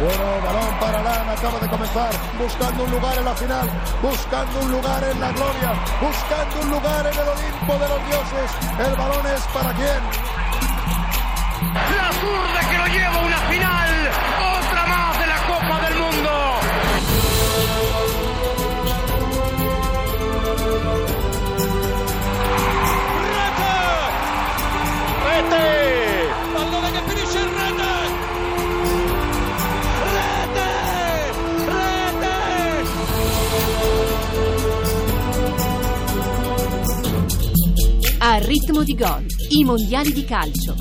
Bueno, balón para Lana, acaba de comenzar, buscando un lugar en la final, buscando un lugar en la gloria, buscando un lugar en el Olimpo de los dioses. El balón es para quién? A ritmo di gol, i mondiali di calcio.